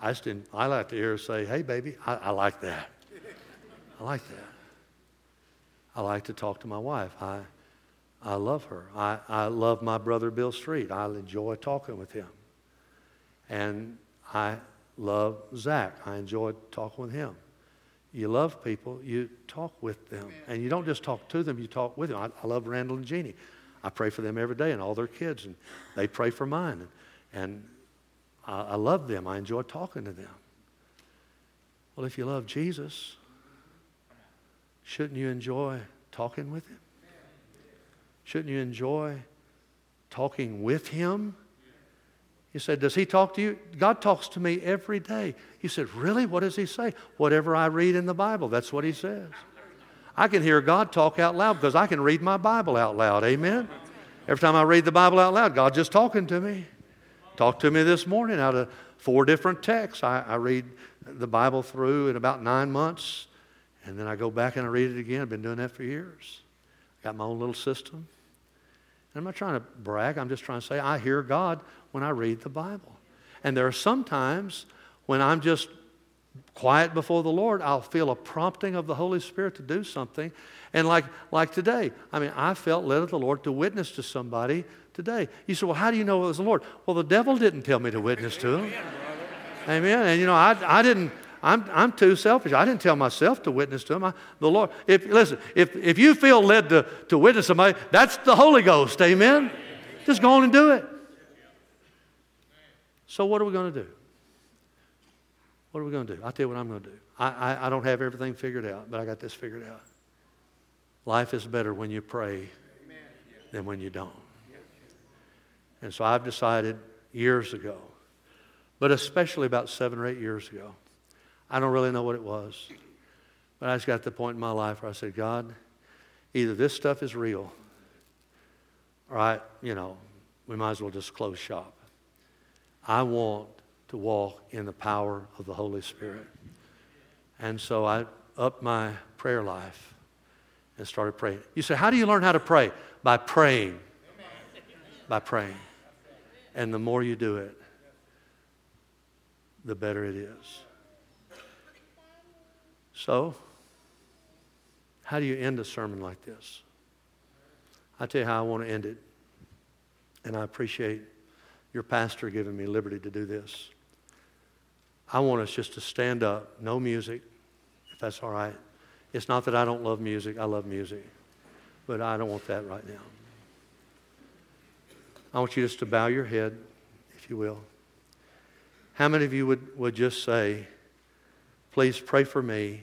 I just didn't, I like to hear her say, hey, baby, I, I like that. I like that. I like to talk to my wife. I, I love her. I, I love my brother Bill Street. I enjoy talking with him. And I love Zach. I enjoy talking with him. You love people, you talk with them. And you don't just talk to them, you talk with them. I, I love Randall and Jeannie. I pray for them every day and all their kids, and they pray for mine. And, and I, I love them. I enjoy talking to them. Well, if you love Jesus, shouldn't you enjoy talking with him? Shouldn't you enjoy talking with him? He said, Does he talk to you? God talks to me every day. He said, Really? What does he say? Whatever I read in the Bible, that's what he says. I can hear God talk out loud because I can read my Bible out loud. Amen? Every time I read the Bible out loud, God's just talking to me. Talked to me this morning out of four different texts. I, I read the Bible through in about nine months, and then I go back and I read it again. I've been doing that for years. I got my own little system. And I'm not trying to brag, I'm just trying to say I hear God when I read the Bible. And there are some times when I'm just quiet before the Lord, I'll feel a prompting of the Holy Spirit to do something. And like, like today, I mean, I felt led of the Lord to witness to somebody today. You say, well, how do you know it was the Lord? Well, the devil didn't tell me to witness to him. Amen. And you know, I, I didn't, I'm, I'm too selfish. I didn't tell myself to witness to him. I, the Lord, if, listen, if, if you feel led to, to witness somebody, that's the Holy Ghost. Amen. Just go on and do it. So, what are we going to do? What are we going to do? I'll tell you what I'm going to do. I, I, I, don't have everything figured out, but I got this figured out. Life is better when you pray than when you don't. And so I've decided years ago, but especially about seven or eight years ago, I don't really know what it was, but I just got to the point in my life where I said, God, either this stuff is real, or I, you know, we might as well just close shop. I want to walk in the power of the Holy Spirit. And so I upped my prayer life and started praying. You say, How do you learn how to pray? By praying. By praying. And the more you do it, the better it is. So, how do you end a sermon like this? I tell you how I want to end it. And I appreciate your pastor giving me liberty to do this. I want us just to stand up, no music, if that's all right. It's not that I don't love music, I love music, but I don't want that right now. I want you just to bow your head, if you will. How many of you would, would just say, Please pray for me?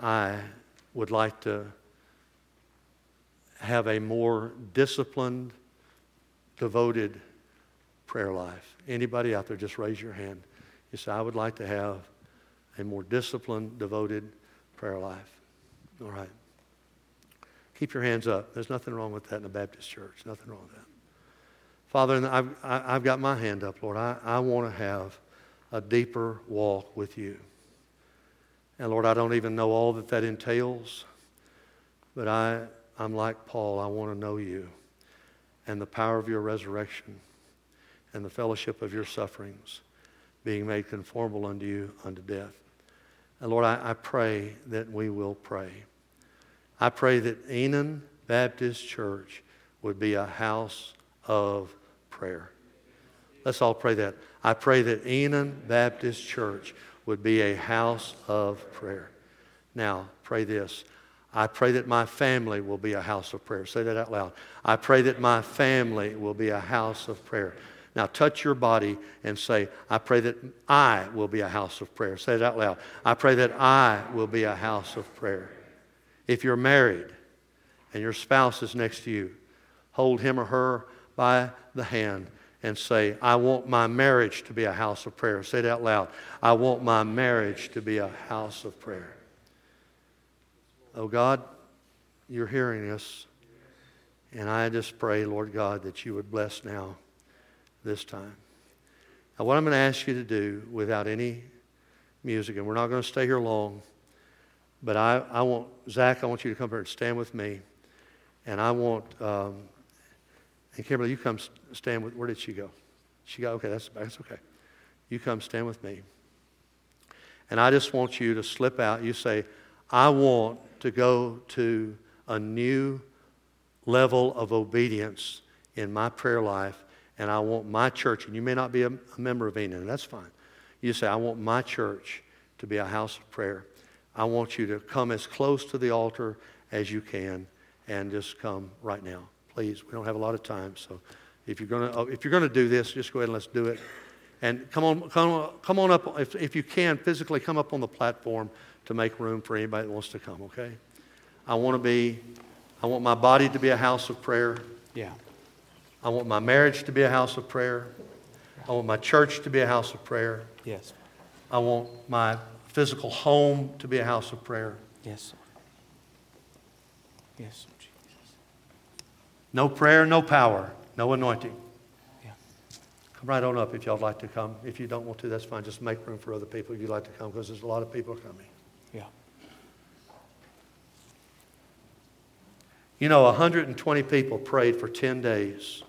I would like to have a more disciplined, devoted prayer life. Anybody out there, just raise your hand. You say, I would like to have a more disciplined, devoted prayer life. All right. Keep your hands up. There's nothing wrong with that in a Baptist church. Nothing wrong with that. Father, I've, I've got my hand up, Lord. I, I want to have a deeper walk with you. And Lord, I don't even know all that that entails, but I, I'm like Paul. I want to know you. and the power of your resurrection and the fellowship of your sufferings, being made conformable unto you unto death. And Lord, I, I pray that we will pray. I pray that Enon Baptist Church would be a house of prayer. Let's all pray that. I pray that Enon Baptist Church would be a house of prayer. Now, pray this. I pray that my family will be a house of prayer. Say that out loud. I pray that my family will be a house of prayer. Now touch your body and say, I pray that I will be a house of prayer. Say it out loud. I pray that I will be a house of prayer. If you're married and your spouse is next to you, hold him or her by the hand and say, I want my marriage to be a house of prayer. Say it out loud. I want my marriage to be a house of prayer. Oh God, you're hearing us. And I just pray, Lord God, that you would bless now this time. Now, what I'm going to ask you to do without any music, and we're not going to stay here long, but I, I want, Zach, I want you to come here and stand with me. And I want, um, and Kimberly, you come stand with, where did she go? She got, okay, that's, that's okay. You come stand with me. And I just want you to slip out. You say, I want to go to a new level of obedience in my prayer life, and I want my church, and you may not be a, a member of Enon, and that's fine. You say, I want my church to be a house of prayer. I want you to come as close to the altar as you can and just come right now. Please, we don't have a lot of time, so if you're going to if you're going to do this, just go ahead and let's do it. And come on, come on, come on up if, if you can physically come up on the platform to make room for anybody that wants to come. Okay? I want to be, I want my body to be a house of prayer. Yeah. I want my marriage to be a house of prayer. I want my church to be a house of prayer. Yes. I want my physical home to be a house of prayer. Yes. Yes, Jesus. No prayer, no power, no anointing. Yeah. Come right on up if y'all would like to come. If you don't want to, that's fine. Just make room for other people if you'd like to come because there's a lot of people coming. Yeah. You know, 120 people prayed for 10 days,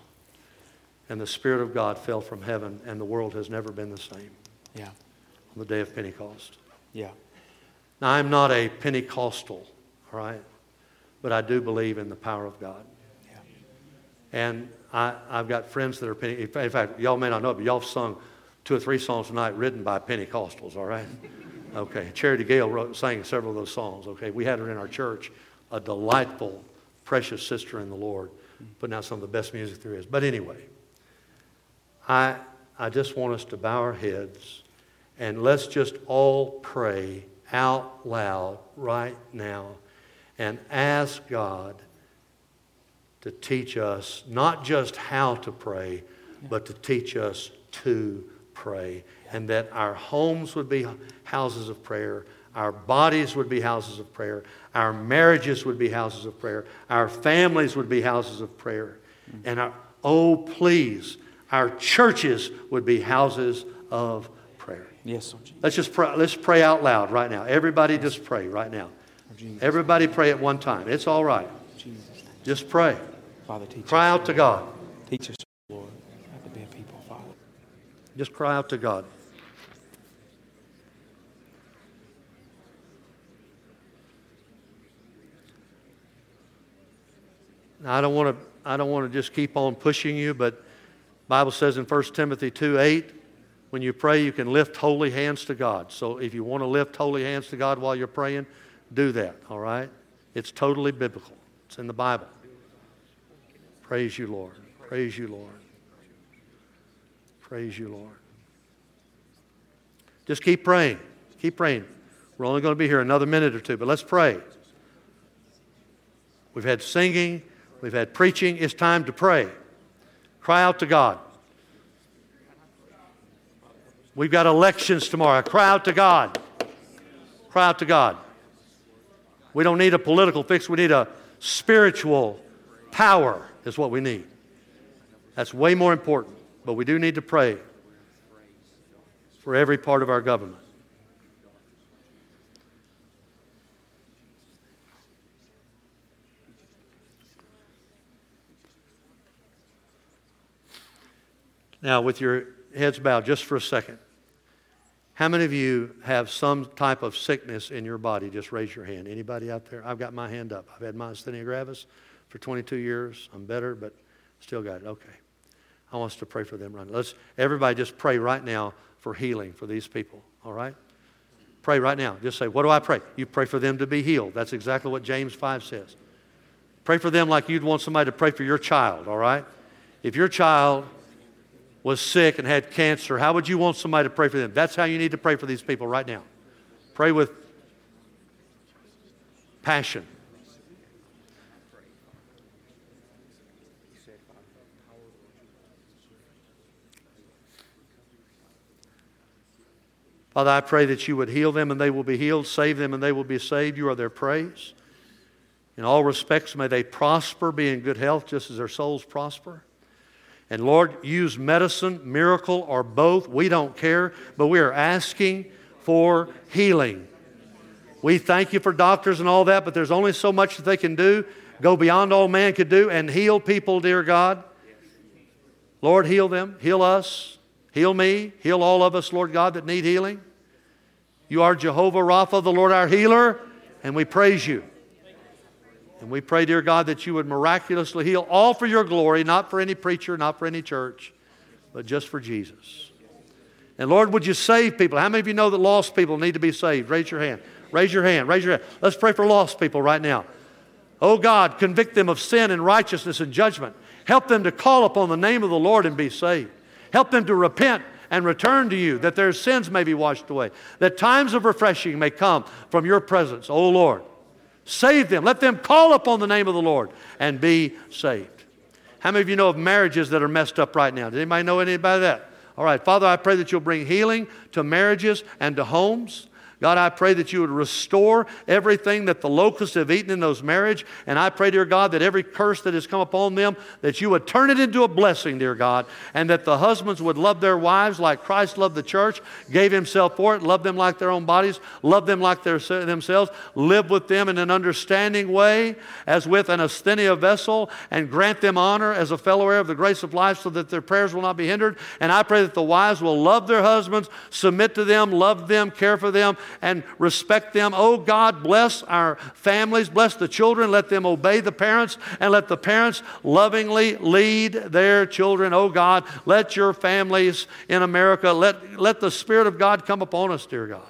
and the Spirit of God fell from heaven, and the world has never been the same Yeah. on the day of Pentecost. Yeah. Now, I'm not a Pentecostal, all right, but I do believe in the power of God. Yeah. And I, I've got friends that are Pentecostal. In fact, y'all may not know but y'all have sung two or three songs tonight written by Pentecostals, all right? Okay. Charity Gayle wrote, sang several of those songs, okay? We had her in our church, a delightful precious sister in the Lord, putting out some of the best music there is. But anyway, I, I just want us to bow our heads and let's just all pray out loud right now and ask God to teach us not just how to pray, but to teach us to pray. And that our homes would be houses of prayer, our bodies would be houses of prayer. Our marriages would be houses of prayer. Our families would be houses of prayer. Mm. And our, oh, please, our churches would be houses of prayer. Yes, Lord Jesus. Let's just pray, let's pray out loud right now. Everybody just pray right now. Jesus. Everybody pray at one time. It's all right. Jesus. Just pray. Father, teach Cry us. out to God. Teach us, Lord, how to be a people, Father. Just cry out to God. Now, I don't want to I don't want to just keep on pushing you, but Bible says in 1 Timothy 2 8, when you pray, you can lift holy hands to God. So if you want to lift holy hands to God while you're praying, do that, all right? It's totally biblical. It's in the Bible. Praise you, Lord. Praise you, Lord. Praise you, Lord. Just keep praying. Keep praying. We're only going to be here another minute or two, but let's pray. We've had singing, we've had preaching. It's time to pray. Cry out to God. We've got elections tomorrow. Cry out to God. Cry out to God. We don't need a political fix, we need a spiritual power, is what we need. That's way more important. But we do need to pray for every part of our government. Now, with your heads bowed just for a second, how many of you have some type of sickness in your body? Just raise your hand. Anybody out there? I've got my hand up. I've had myasthenia gravis for 22 years. I'm better, but still got it. Okay. I want us to pray for them right now. Let's everybody just pray right now for healing for these people. All right? Pray right now. Just say, What do I pray? You pray for them to be healed. That's exactly what James 5 says. Pray for them like you'd want somebody to pray for your child, all right? If your child was sick and had cancer, how would you want somebody to pray for them? That's how you need to pray for these people right now. Pray with passion. Father, I pray that you would heal them and they will be healed, save them and they will be saved. You are their praise. In all respects, may they prosper, be in good health, just as their souls prosper. And Lord, use medicine, miracle, or both. We don't care, but we are asking for healing. We thank you for doctors and all that, but there's only so much that they can do. Go beyond all man could do and heal people, dear God. Lord, heal them, heal us, heal me, heal all of us, Lord God, that need healing. You are Jehovah Rapha, the Lord our healer, and we praise you. And we pray, dear God, that you would miraculously heal, all for your glory, not for any preacher, not for any church, but just for Jesus. And Lord, would you save people? How many of you know that lost people need to be saved? Raise your hand. Raise your hand. Raise your hand. Let's pray for lost people right now. Oh God, convict them of sin and righteousness and judgment. Help them to call upon the name of the Lord and be saved. Help them to repent and return to you, that their sins may be washed away, that times of refreshing may come from your presence, O Lord. Save them. Let them call upon the name of the Lord and be saved. How many of you know of marriages that are messed up right now? Does anybody know anybody that? All right, Father, I pray that you'll bring healing to marriages and to homes. God, I pray that you would restore everything that the locusts have eaten in those marriage. And I pray, dear God, that every curse that has come upon them, that you would turn it into a blessing, dear God, and that the husbands would love their wives like Christ loved the church, gave himself for it, love them like their own bodies, love them like their, themselves, live with them in an understanding way, as with an asthenia vessel, and grant them honor as a fellow heir of the grace of life so that their prayers will not be hindered. And I pray that the wives will love their husbands, submit to them, love them, care for them, and respect them. Oh God, bless our families, bless the children, let them obey the parents, and let the parents lovingly lead their children. Oh God, let your families in America, let, let the Spirit of God come upon us, dear God.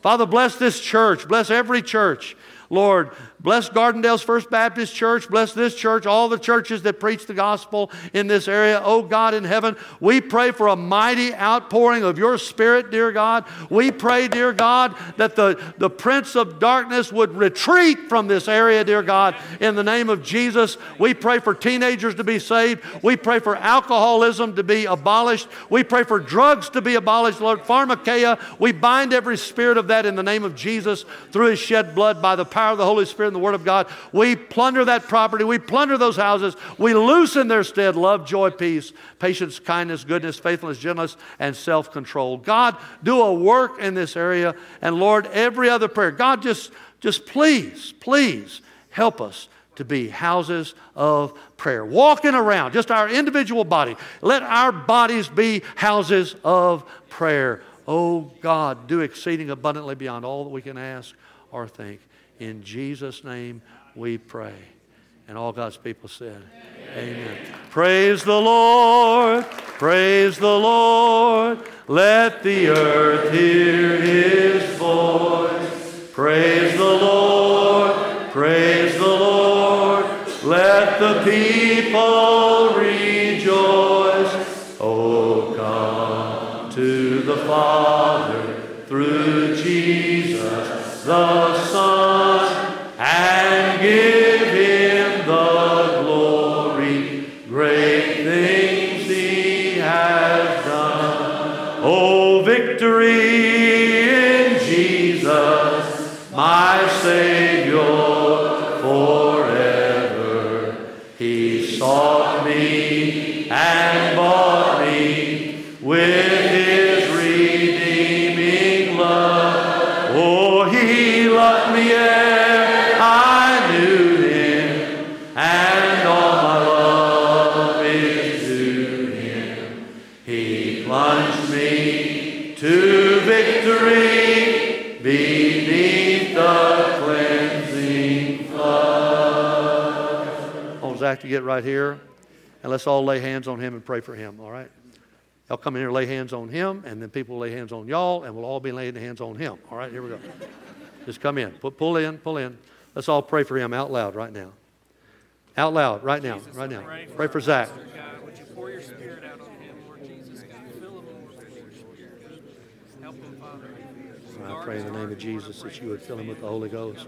Father, bless this church, bless every church. Lord, Bless Gardendale's First Baptist Church. Bless this church, all the churches that preach the gospel in this area. Oh God in heaven, we pray for a mighty outpouring of your Spirit, dear God. We pray, dear God, that the, the prince of darkness would retreat from this area, dear God, in the name of Jesus. We pray for teenagers to be saved. We pray for alcoholism to be abolished. We pray for drugs to be abolished, Lord. Pharmakeia, we bind every spirit of that in the name of Jesus through his shed blood by the power of the Holy Spirit in the Word of God. We plunder that property. We plunder those houses. We loose in their stead love, joy, peace, patience, kindness, goodness, faithfulness, gentleness, and self control. God, do a work in this area. And Lord, every other prayer, God, just, just please, please help us to be houses of prayer. Walking around, just our individual body. Let our bodies be houses of prayer. Oh God, do exceeding abundantly beyond all that we can ask or think. In Jesus' name we pray. And all God's people said, Amen. Amen. Praise the Lord. Praise the Lord. Let the earth hear his voice. Praise the Lord. Praise the Lord. Let the people rejoice. Oh, come to the Father through Jesus the Zach, to get right here, and let's all lay hands on him and pray for him, all right? Y'all come in here, lay hands on him, and then people lay hands on y'all, and we'll all be laying hands on him. All right, here we go. Just come in. Put, pull in, pull in. Let's all pray for him out loud right now. Out loud, right now, right now. Pray for Zach. God, would you pour your spirit out on him, Lord Jesus, God? Fill him more with your spirit. Help him, Father. I pray in the name of Jesus that you would fill him with the Holy Ghost.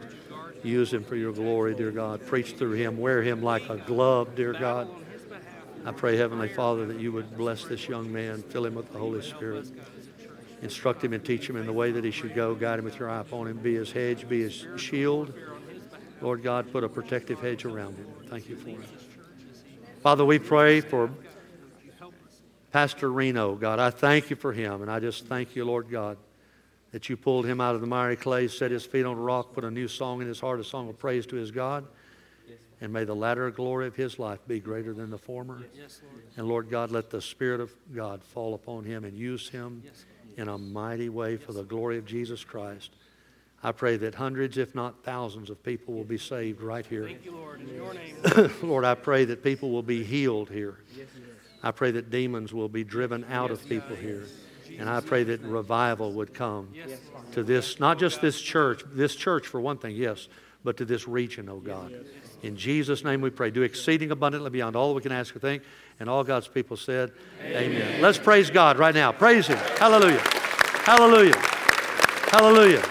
Use him for your glory, dear God. Preach through him. Wear him like a glove, dear God. I pray, Heavenly Father, that you would bless this young man, fill him with the Holy Spirit. Instruct him and teach him in the way that he should go. Guide him with your eye upon him. Be his hedge, be his shield. Lord God, put a protective hedge around him. Thank you for him. Father, we pray for Pastor Reno, God. I thank you for him, and I just thank you, Lord God, that you pulled him out of the miry clay, set his feet on a rock, put a new song in his heart, a song of praise to his God. And may the latter glory of his life be greater than the former. yes, Lord. And Lord God, let the Spirit of God fall upon him and use him in a mighty way for the glory of Jesus Christ. I pray that hundreds, if not thousands, of people will be saved right here. Thank you, Lord, in your name. Lord, I pray that people will be healed here. I pray that demons will be driven out of people here. And I pray that revival would come to this, not just this church, this church for one thing, yes, but to this region, oh God. In Jesus' name we pray. Do exceeding abundantly beyond all we can ask or think. And all God's people said, Amen. Let's praise God right now. Praise Him. Hallelujah. Hallelujah. Hallelujah.